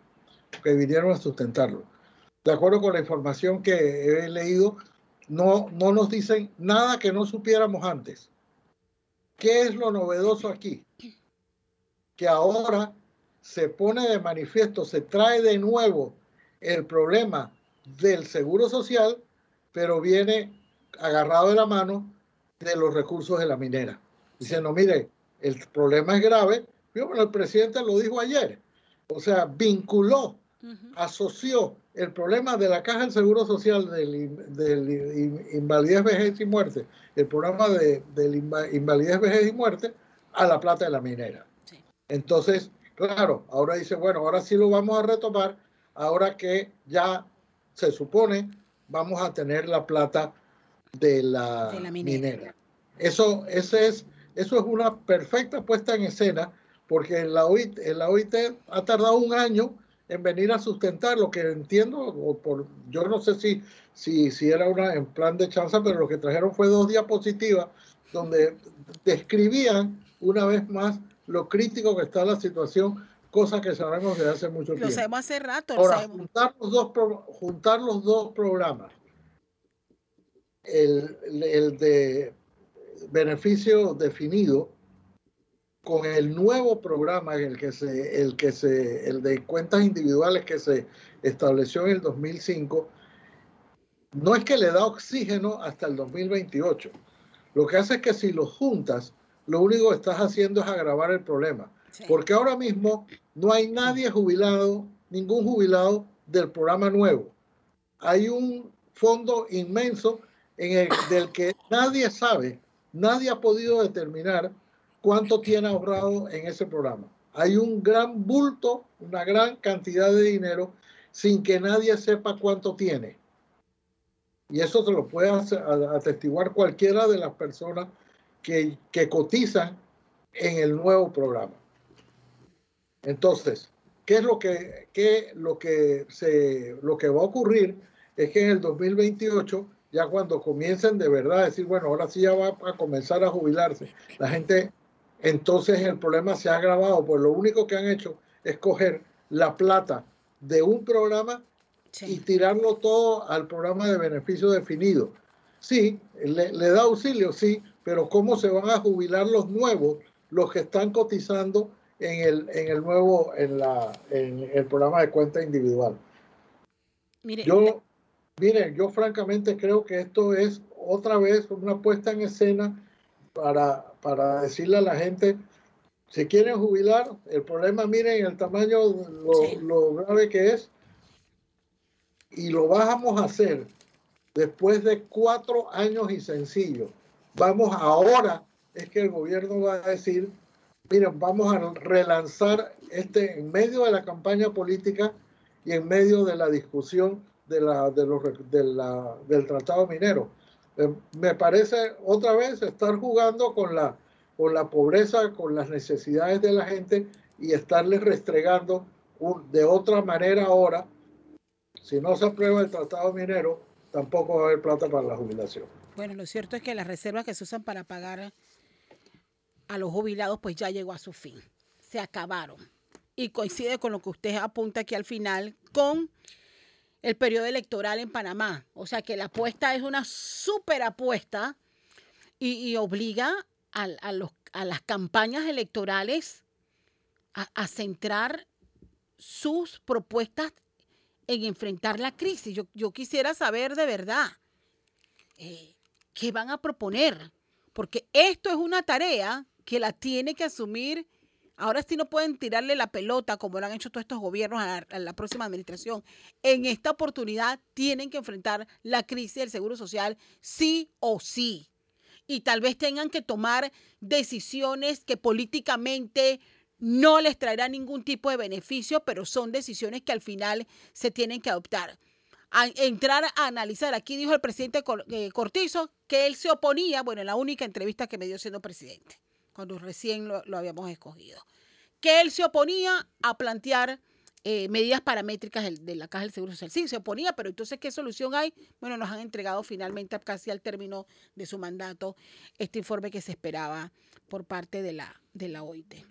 que vinieron a sustentarlo. De acuerdo con la información que he leído, no, no nos dicen nada que no supiéramos antes. ¿Qué es lo novedoso aquí? Que ahora se pone de manifiesto, se trae de nuevo el problema del seguro social, pero viene agarrado de la mano de los recursos de la minera. Diciendo, mire, el problema es grave. Bueno, el presidente lo dijo ayer. O sea, vinculó, asoció el problema de la Caja del Seguro Social del, invalidez, vejez y muerte, el programa de, del invalidez, vejez y muerte, a la plata de la minera. Entonces, claro, ahora dice, bueno, ahora sí lo vamos a retomar, ahora que ya se supone vamos a tener la plata de la, minera. Eso, ese es, eso es una perfecta puesta en escena, porque la OIT, la OIT ha tardado un año en venir a sustentar lo que entiendo, o por, yo no sé si, si, si era una en plan de chanza, pero lo que trajeron fue dos diapositivas donde describían una vez más lo crítico que está la situación, cosa que sabemos desde hace mucho tiempo. Lo sabemos hace rato. Ahora, juntar los, dos, juntar los dos programas, el, el de beneficio definido con el nuevo programa, el que se, el que se, el de cuentas individuales que se estableció en el 2005, no es que le da oxígeno hasta el 2028. Lo que hace es que si los juntas, lo único que estás haciendo es agravar el problema. Porque ahora mismo no hay nadie jubilado, ningún jubilado del programa nuevo. Hay un fondo inmenso en el, del que nadie sabe, nadie ha podido determinar cuánto tiene ahorrado en ese programa. Hay un gran bulto, una gran cantidad de dinero sin que nadie sepa cuánto tiene. Y eso se lo puede atestiguar cualquiera de las personas que, que cotizan en el nuevo programa. Entonces, ¿qué es lo que, qué, lo que, se, lo que va a ocurrir? Es que en el 2028, ya cuando comiencen de verdad a decir, bueno, ahora sí ya va a comenzar a jubilarse, la gente entonces el problema se ha agravado, pues lo único que han hecho es coger la plata de un programa y tirarlo todo al programa de beneficio definido. Sí, le, da auxilio, sí, pero ¿cómo se van a jubilar los nuevos, los que están cotizando en el, en el nuevo, en, la, en el programa de cuenta individual? Mire, yo, mire, yo francamente creo que esto es otra vez una puesta en escena para, para decirle a la gente, si quieren jubilar, el problema, miren el tamaño, lo, lo grave que es, y lo vamos a hacer después de cuatro años y sencillo. Vamos ahora, es que el gobierno va a decir, miren, vamos a relanzar este en medio de la campaña política y en medio de la discusión de la, de los, de la, del tratado minero. Eh, me parece otra vez estar jugando con la, con la pobreza, con las necesidades de la gente y estarles restregando de otra manera ahora. Si no se aprueba el tratado minero, tampoco va a haber plata para la jubilación. Bueno, lo cierto es que las reservas que se usan para pagar a los jubilados, pues ya llegó a su fin. Se acabaron. Y coincide con lo que usted apunta aquí al final, con el periodo electoral en Panamá. O sea que la apuesta es una súper apuesta y, obliga a, los, a, las campañas electorales a, centrar sus propuestas en enfrentar la crisis. Yo, quisiera saber de verdad eh, qué van a proponer, porque esto es una tarea que la tiene que asumir Ahora sí no pueden tirarle la pelota como lo han hecho todos estos gobiernos a la, próxima administración. En esta oportunidad tienen que enfrentar la crisis del Seguro Social sí o sí. Y tal vez tengan que tomar decisiones que políticamente no les traerán ningún tipo de beneficio, pero son decisiones que al final se tienen que adoptar. Entrar a analizar, aquí dijo el presidente eh, Cortizo que él se oponía, bueno, en la única entrevista que me dio siendo presidente cuando recién lo, habíamos escogido, que él se oponía a plantear eh, medidas paramétricas de la Caja del Seguro Social. Sí, se oponía, pero entonces, ¿qué solución hay? Bueno, nos han entregado finalmente, casi al término de su mandato, este informe que se esperaba por parte de la, de la OIT.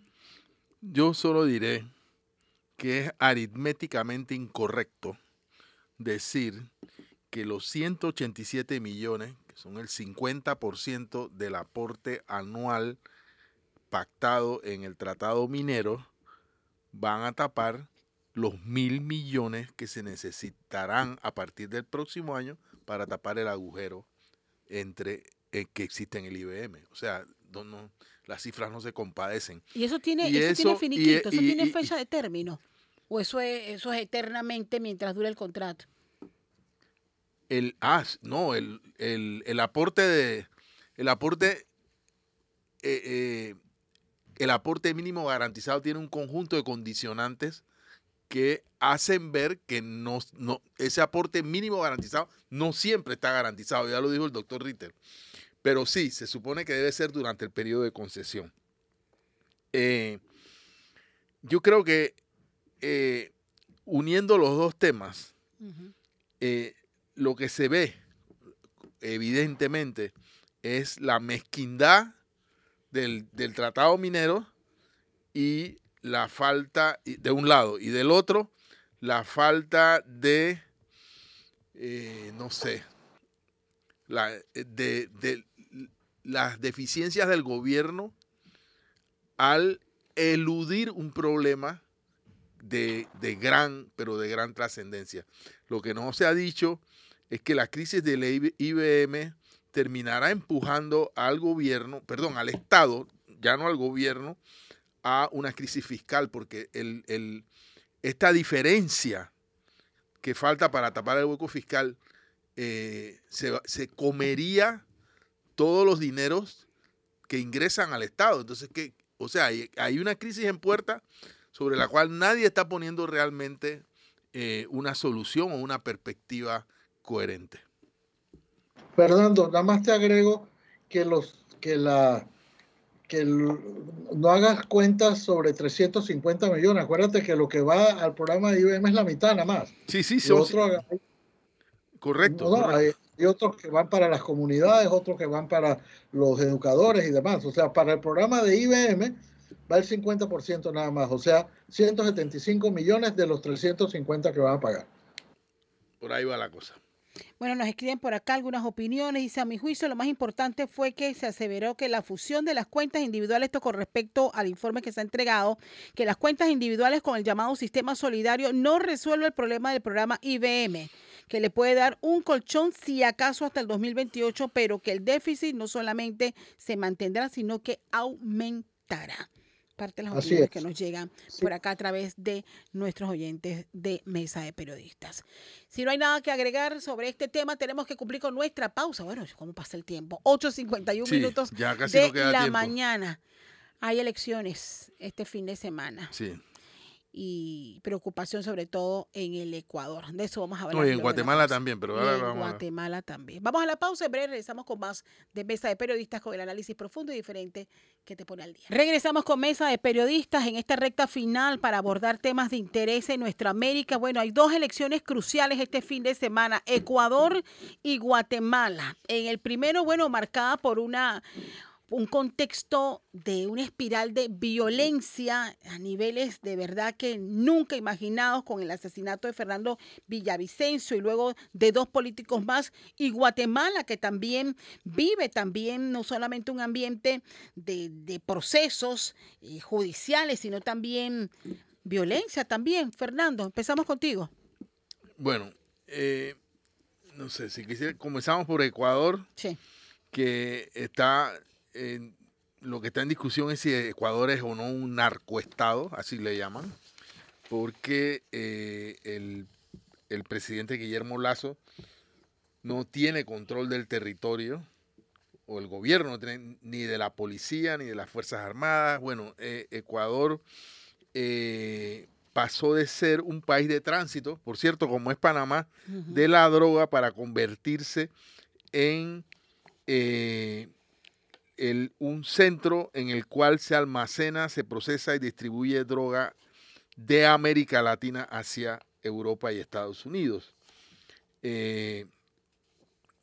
Yo solo diré que es aritméticamente incorrecto decir que los 187 millones, que son el 50% del aporte anual pactado en el tratado minero van a tapar los mil millones que se necesitarán a partir del próximo año para tapar el agujero entre eh, que existe en el IBM. O sea, no, las cifras no se compadecen. ¿Y eso tiene, eso, tiene finiquito? ¿Eso tiene fecha de término? ¿O eso es, eso es eternamente mientras dure el contrato? El, ah, no, el, el, aporte de, el aporte, eh, eh, el aporte mínimo garantizado tiene un conjunto de condicionantes que hacen ver que no, no, ese aporte mínimo garantizado no siempre está garantizado, ya lo dijo el doctor Ritter. Pero sí, se supone que debe ser durante el periodo de concesión. Eh, yo creo que eh, uniendo los dos temas, eh, lo que se ve evidentemente es la mezquindad del, tratado minero y la falta de un lado y del otro la falta de, eh, no sé, la, de, de, las deficiencias del gobierno al eludir un problema de, de, gran, pero de gran trascendencia. Lo que no se ha dicho es que la crisis del IBM terminará empujando al gobierno, perdón, al Estado, ya no al gobierno, a una crisis fiscal, porque esta diferencia que falta para tapar el hueco fiscal eh, se, comería todos los dineros que ingresan al Estado. Entonces, que, o sea, hay, una crisis en puerta sobre la cual nadie está poniendo realmente eh, una solución o una perspectiva coherente. Fernando, nada más te agrego que los que la que no hagas cuentas sobre 350 millones. Acuérdate que lo que va al programa de IBM es la mitad nada más. Sí, sí, sí. correcto. Hay, otros que van para las comunidades, otros que van para los educadores y demás. O sea, para el programa de IBM va el 50% nada más. O sea, 175 millones de los 350 que van a pagar. Por ahí va la cosa. Bueno, nos escriben por acá algunas opiniones. Dice, a mi juicio, lo más importante fue que se aseveró que la fusión de las cuentas individuales, esto con respecto al informe que se ha entregado, que las cuentas individuales con el llamado sistema solidario no resuelve el problema del programa IBM que le puede dar un colchón si acaso hasta el 2028, pero que el déficit no solamente se mantendrá, sino que aumentará parte de las opiniones que nos llegan por acá a través de nuestros oyentes de Mesa de Periodistas. Si no hay nada que agregar sobre este tema, tenemos que cumplir con nuestra pausa. Bueno, ¿cómo pasa el tiempo? 8.51 minutos de la mañana. Hay elecciones este fin de semana. Sí y preocupación sobre todo en el Ecuador. De eso vamos a hablar. y en Guatemala también, pero ahora en Guatemala también. Vamos a la pausa, en breve regresamos con más de Mesa de Periodistas con el análisis profundo y diferente que te pone al día. Regresamos con Mesa de Periodistas en esta recta final para abordar temas de interés en nuestra América. Bueno, hay dos elecciones cruciales este fin de semana, Ecuador y Guatemala. En el primero, bueno, marcada por una un contexto de una espiral de violencia a niveles de verdad que nunca imaginados con el asesinato de Fernando Villavicencio y luego de dos políticos más y Guatemala que también vive también no solamente un ambiente de, procesos eh, judiciales sino también violencia también. Fernando, empezamos contigo. Bueno, eh, no sé, si quisiera, comenzamos por Ecuador, sí. que está lo que está en discusión es si Ecuador es o no un narcoestado, así le llaman, porque eh, el, presidente Guillermo Lazo no tiene control del territorio, o el gobierno no tiene ni de la policía ni de las Fuerzas Armadas. Bueno, eh, Ecuador eh, pasó de ser un país de tránsito, por cierto, como es Panamá, de la droga para convertirse en un centro en el cual se almacena, se procesa y distribuye droga de América Latina hacia Europa y Estados Unidos. Eh,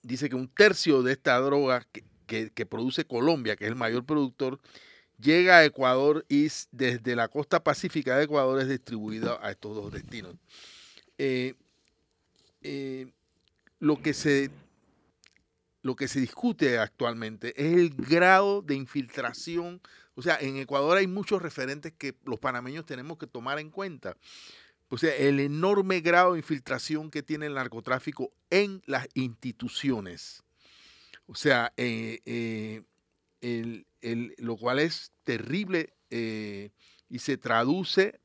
dice que un tercio de esta droga que, produce Colombia, que es el mayor productor, llega a Ecuador y desde la costa pacífica de Ecuador es distribuida a estos dos destinos. Eh, eh, lo que se lo que se discute actualmente es el grado de infiltración. O sea, en Ecuador hay muchos referentes que los panameños tenemos que tomar en cuenta. O sea, el enorme grado de infiltración que tiene el narcotráfico en las instituciones. O sea, eh, eh, lo cual es terrible eh, y se traduce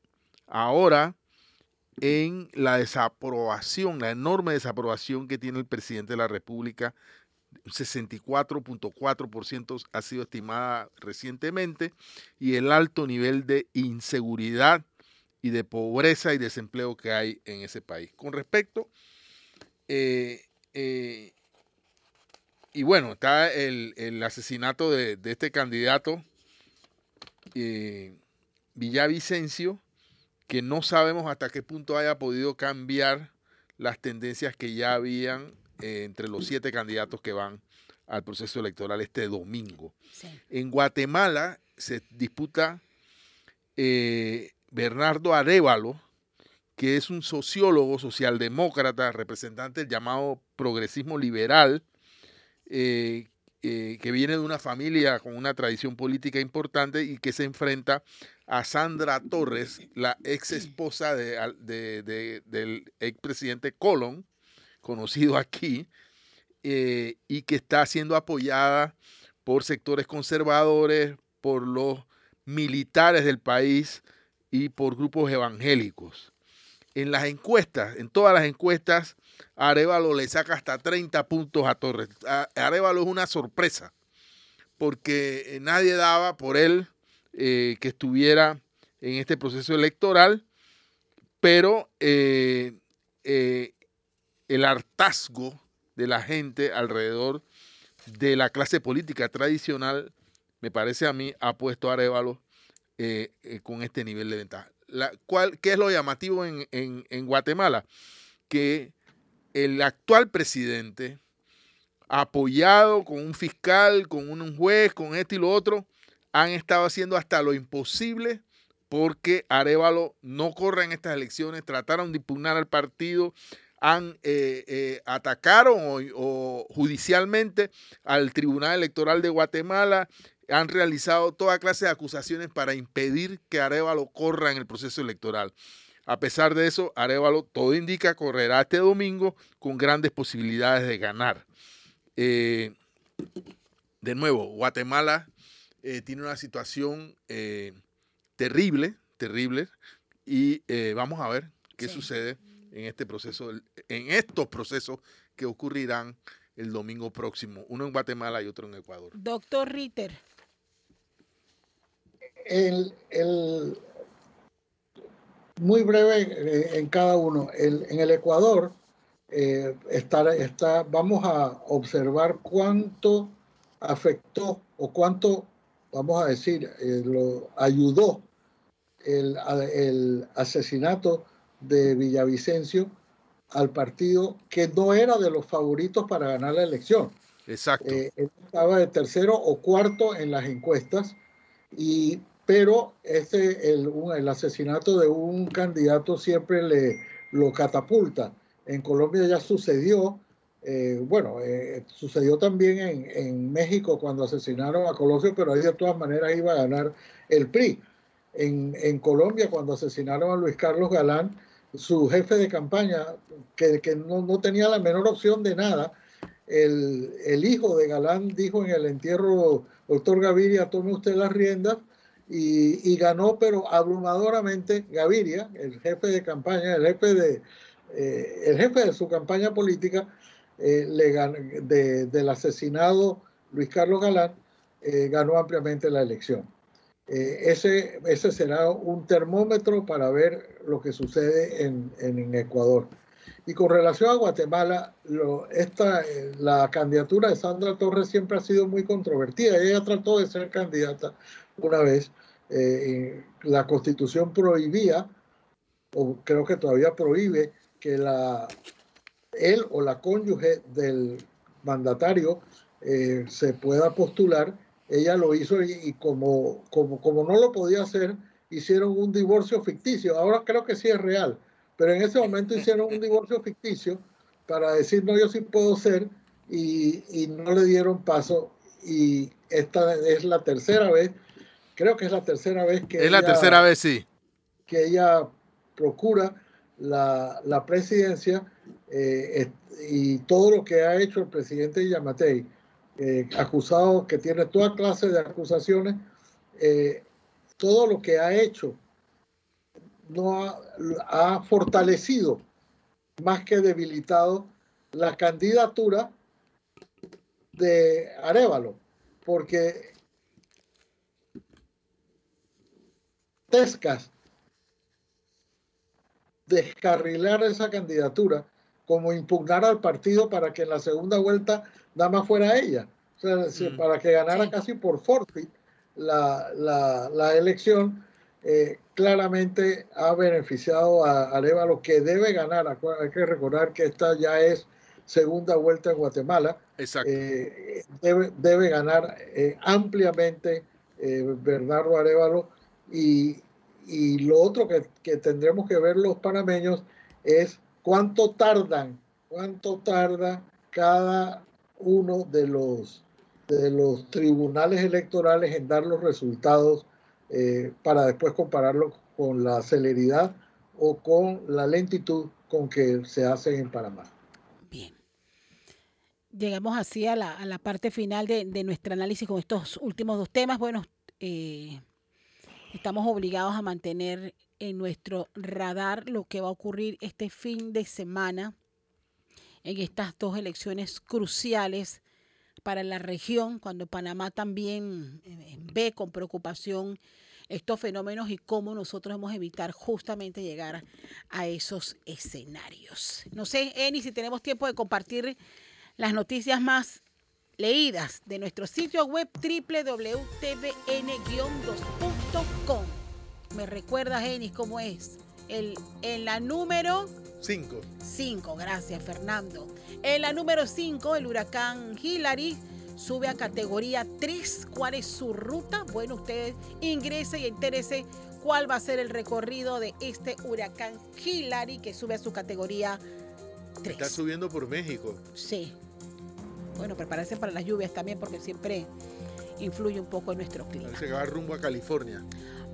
ahora en la desaprobación, la enorme desaprobación que tiene el presidente de la República. 64.4% ha sido estimada recientemente y el alto nivel de inseguridad y de pobreza y desempleo que hay en ese país. Con respecto, eh, eh, y bueno, está el, asesinato de, este candidato eh, Villavicencio, que no sabemos hasta qué punto haya podido cambiar las tendencias que ya habían eh, entre los siete candidatos que van al proceso electoral este domingo. En Guatemala se disputa eh, Bernardo Arevalo, que es un sociólogo socialdemócrata, representante del llamado progresismo liberal, eh, que viene de una familia con una tradición política importante y que se enfrenta a Sandra Torres, la ex esposa de, del expresidente Colón, conocido aquí, eh, y que está siendo apoyada por sectores conservadores, por los militares del país y por grupos evangélicos. En las encuestas, en todas las encuestas, Arevalo le saca hasta 30 puntos a Torres. Arevalo es una sorpresa, porque nadie daba por él eh, que estuviera en este proceso electoral, pero eh, eh, el hartazgo de la gente alrededor de la clase política tradicional, me parece a mí, ha puesto a Arevalo con este nivel de ventaja. ¿Qué es lo llamativo en, en Guatemala? Que el actual presidente, apoyado con un fiscal, con un juez, con esto y lo otro, han estado haciendo hasta lo imposible porque Arevalo no corre en estas elecciones, trataron de impugnar al partido, han eh, eh, atacaron o, judicialmente al Tribunal Electoral de Guatemala, han realizado toda clase de acusaciones para impedir que Arevalo corra en el proceso electoral. A pesar de eso, Arevalo, todo indica, correrá este domingo con grandes posibilidades de ganar. Eh, de nuevo, Guatemala eh, tiene una situación terrible, terrible, y vamos a ver qué sucede en este proceso, en estos procesos que ocurrirán el domingo próximo, uno en Guatemala y otro en Ecuador. Doctor Ritter. El, muy breve en cada uno. en el Ecuador está, está, vamos a observar cuánto afectó o cuánto vamos a decir, eh, lo ayudó el, el, asesinato de Villavicencio al partido que no era de los favoritos para ganar la elección. Exacto. Eh, estaba de tercero o cuarto en las encuestas, y, pero este, el, el asesinato de un candidato siempre le lo catapulta. En Colombia ya sucedió eh, bueno, eh, sucedió también en, en, México cuando asesinaron a Colosio, pero ahí de todas maneras iba a ganar el PRI. En, en Colombia, cuando asesinaron a Luis Carlos Galán, su jefe de campaña, que, que no, no, tenía la menor opción de nada, el, el, hijo de Galán dijo en el entierro, doctor Gaviria, tome usted las riendas, y, y ganó, pero abrumadoramente Gaviria, el jefe de campaña, el jefe de, eh, el jefe de su campaña política, eh, le del asesinado Luis Carlos Galán, eh, ganó ampliamente la elección. Eh, ese, ese será un termómetro para ver lo que sucede en, en, Ecuador. Y con relación a Guatemala, lo, esta, la candidatura de Sandra Torres siempre ha sido muy controvertida. Ella trató de ser candidata una vez. la constitución prohibía, o creo que todavía prohíbe, que la él o la cónyuge del mandatario eh, se pueda postular. Ella lo hizo y, como, como, como no lo podía hacer, hicieron un divorcio ficticio. Ahora creo que sí es real, pero en ese momento hicieron un divorcio ficticio para decir, no, yo sí puedo ser, y, y no le dieron paso. Y esta es la tercera vez, creo que es la tercera vez que... Es la tercera vez, sí. Que ella procura la, la presidencia eh, y todo lo que ha hecho el presidente Yamatei eh, acusado que tiene toda clase de acusaciones, eh, todo lo que ha hecho no ha, ha, fortalecido más que debilitado la candidatura de Arevalo, porque Tescas descarrilar esa candidatura como impugnar al partido para que en la segunda vuelta nada más fuera ella, o sea, mm. para que ganara casi por forfeit la, la, la elección, eh, claramente ha beneficiado a Arevalo que debe ganar. Hay que recordar que esta ya es segunda vuelta en Guatemala. Exacto. Eh, debe, debe, ganar eh, ampliamente Bernardo Arevalo y, y lo otro que, que, tendremos que ver los panameños es cuánto tardan, cuánto tarda cada uno de los, de los tribunales electorales en dar los resultados eh, para después compararlo con la celeridad o con la lentitud con que se hacen en Panamá. Bien. Llegamos así a la, a la parte final de, de, nuestro análisis con estos últimos dos temas. Bueno, eh, estamos obligados a mantener en nuestro radar lo que va a ocurrir este fin de semana en estas dos elecciones cruciales para la región, cuando Panamá también eh, ve con preocupación estos fenómenos y cómo nosotros hemos evitar justamente llegar a esos escenarios. No sé, Eni, si tenemos tiempo de compartir las noticias más leídas de nuestro sitio web www.tvn-2.com. ¿Me recuerdas, Eni, cómo es? El, en la número 5. 5, gracias Fernando. En la número 5, el huracán Hillary sube a categoría 3. ¿Cuál es su ruta? Bueno, usted ingrese y entérese cuál va a ser el recorrido de este huracán Hillary que sube a su categoría 3. Está subiendo por México. Sí. Bueno, prepárense para las lluvias también porque siempre influye un poco en nuestro clima. Se va rumbo a California.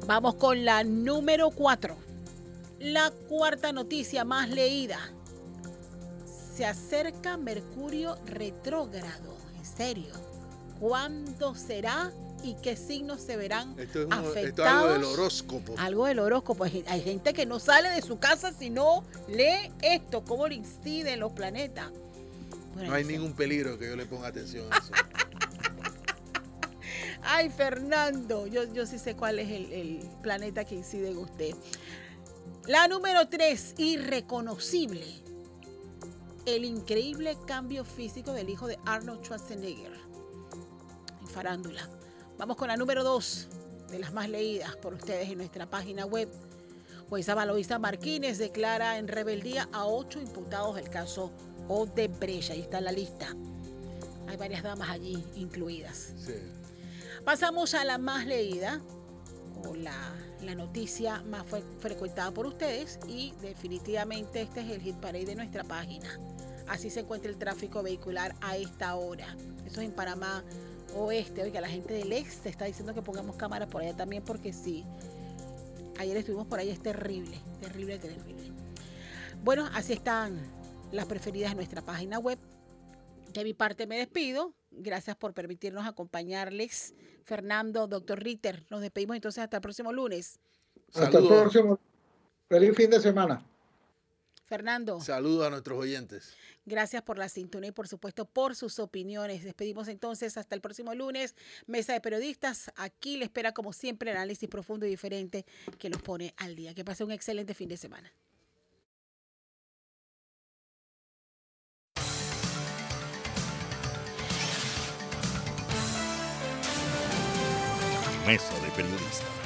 Vamos con la número 4. La cuarta noticia más leída. Se acerca Mercurio retrógrado. En serio. ¿Cuándo será y qué signos se verán esto es afectados? Esto es algo del horóscopo. Algo del horóscopo. Hay gente que no sale de su casa si no lee esto, cómo le inciden los planetas. Bueno, no hay ningún peligro que yo le ponga atención a eso. Ay, Fernando, yo, yo sí sé cuál es el, el planeta que incide en usted. La número tres, irreconocible. El increíble cambio físico del hijo de Arnold Schwarzenegger en farándula. Vamos con la número dos, de las más leídas por ustedes en nuestra página web. Jueza Valoisa Martínez declara en rebeldía a ocho imputados del caso Odebrecht. Ahí está la lista. Hay varias damas allí incluidas. Sí. Pasamos a la más leída, o la, la noticia más frecuentada por ustedes, y definitivamente este es el hit parade de nuestra página. Así se encuentra el tráfico vehicular a esta hora. Eso es en Panamá Oeste. Oiga, la gente del ex está diciendo que pongamos cámaras por allá también, porque sí. Ayer estuvimos por ahí, es terrible, terrible, terrible. Bueno, así están las preferidas de nuestra página web. De mi parte me despido. Gracias por permitirnos acompañarles. Fernando, doctor Ritter, nos despedimos entonces hasta el próximo lunes. Hasta el próximo. Feliz fin de semana. Fernando. Saludos a nuestros oyentes. Gracias por la sintonía y por supuesto por sus opiniones. Despedimos entonces hasta el próximo lunes. Mesa de periodistas. Aquí le espera como siempre el análisis profundo y diferente que los pone al día. Que pase un excelente fin de semana. Mesa de Periodistas.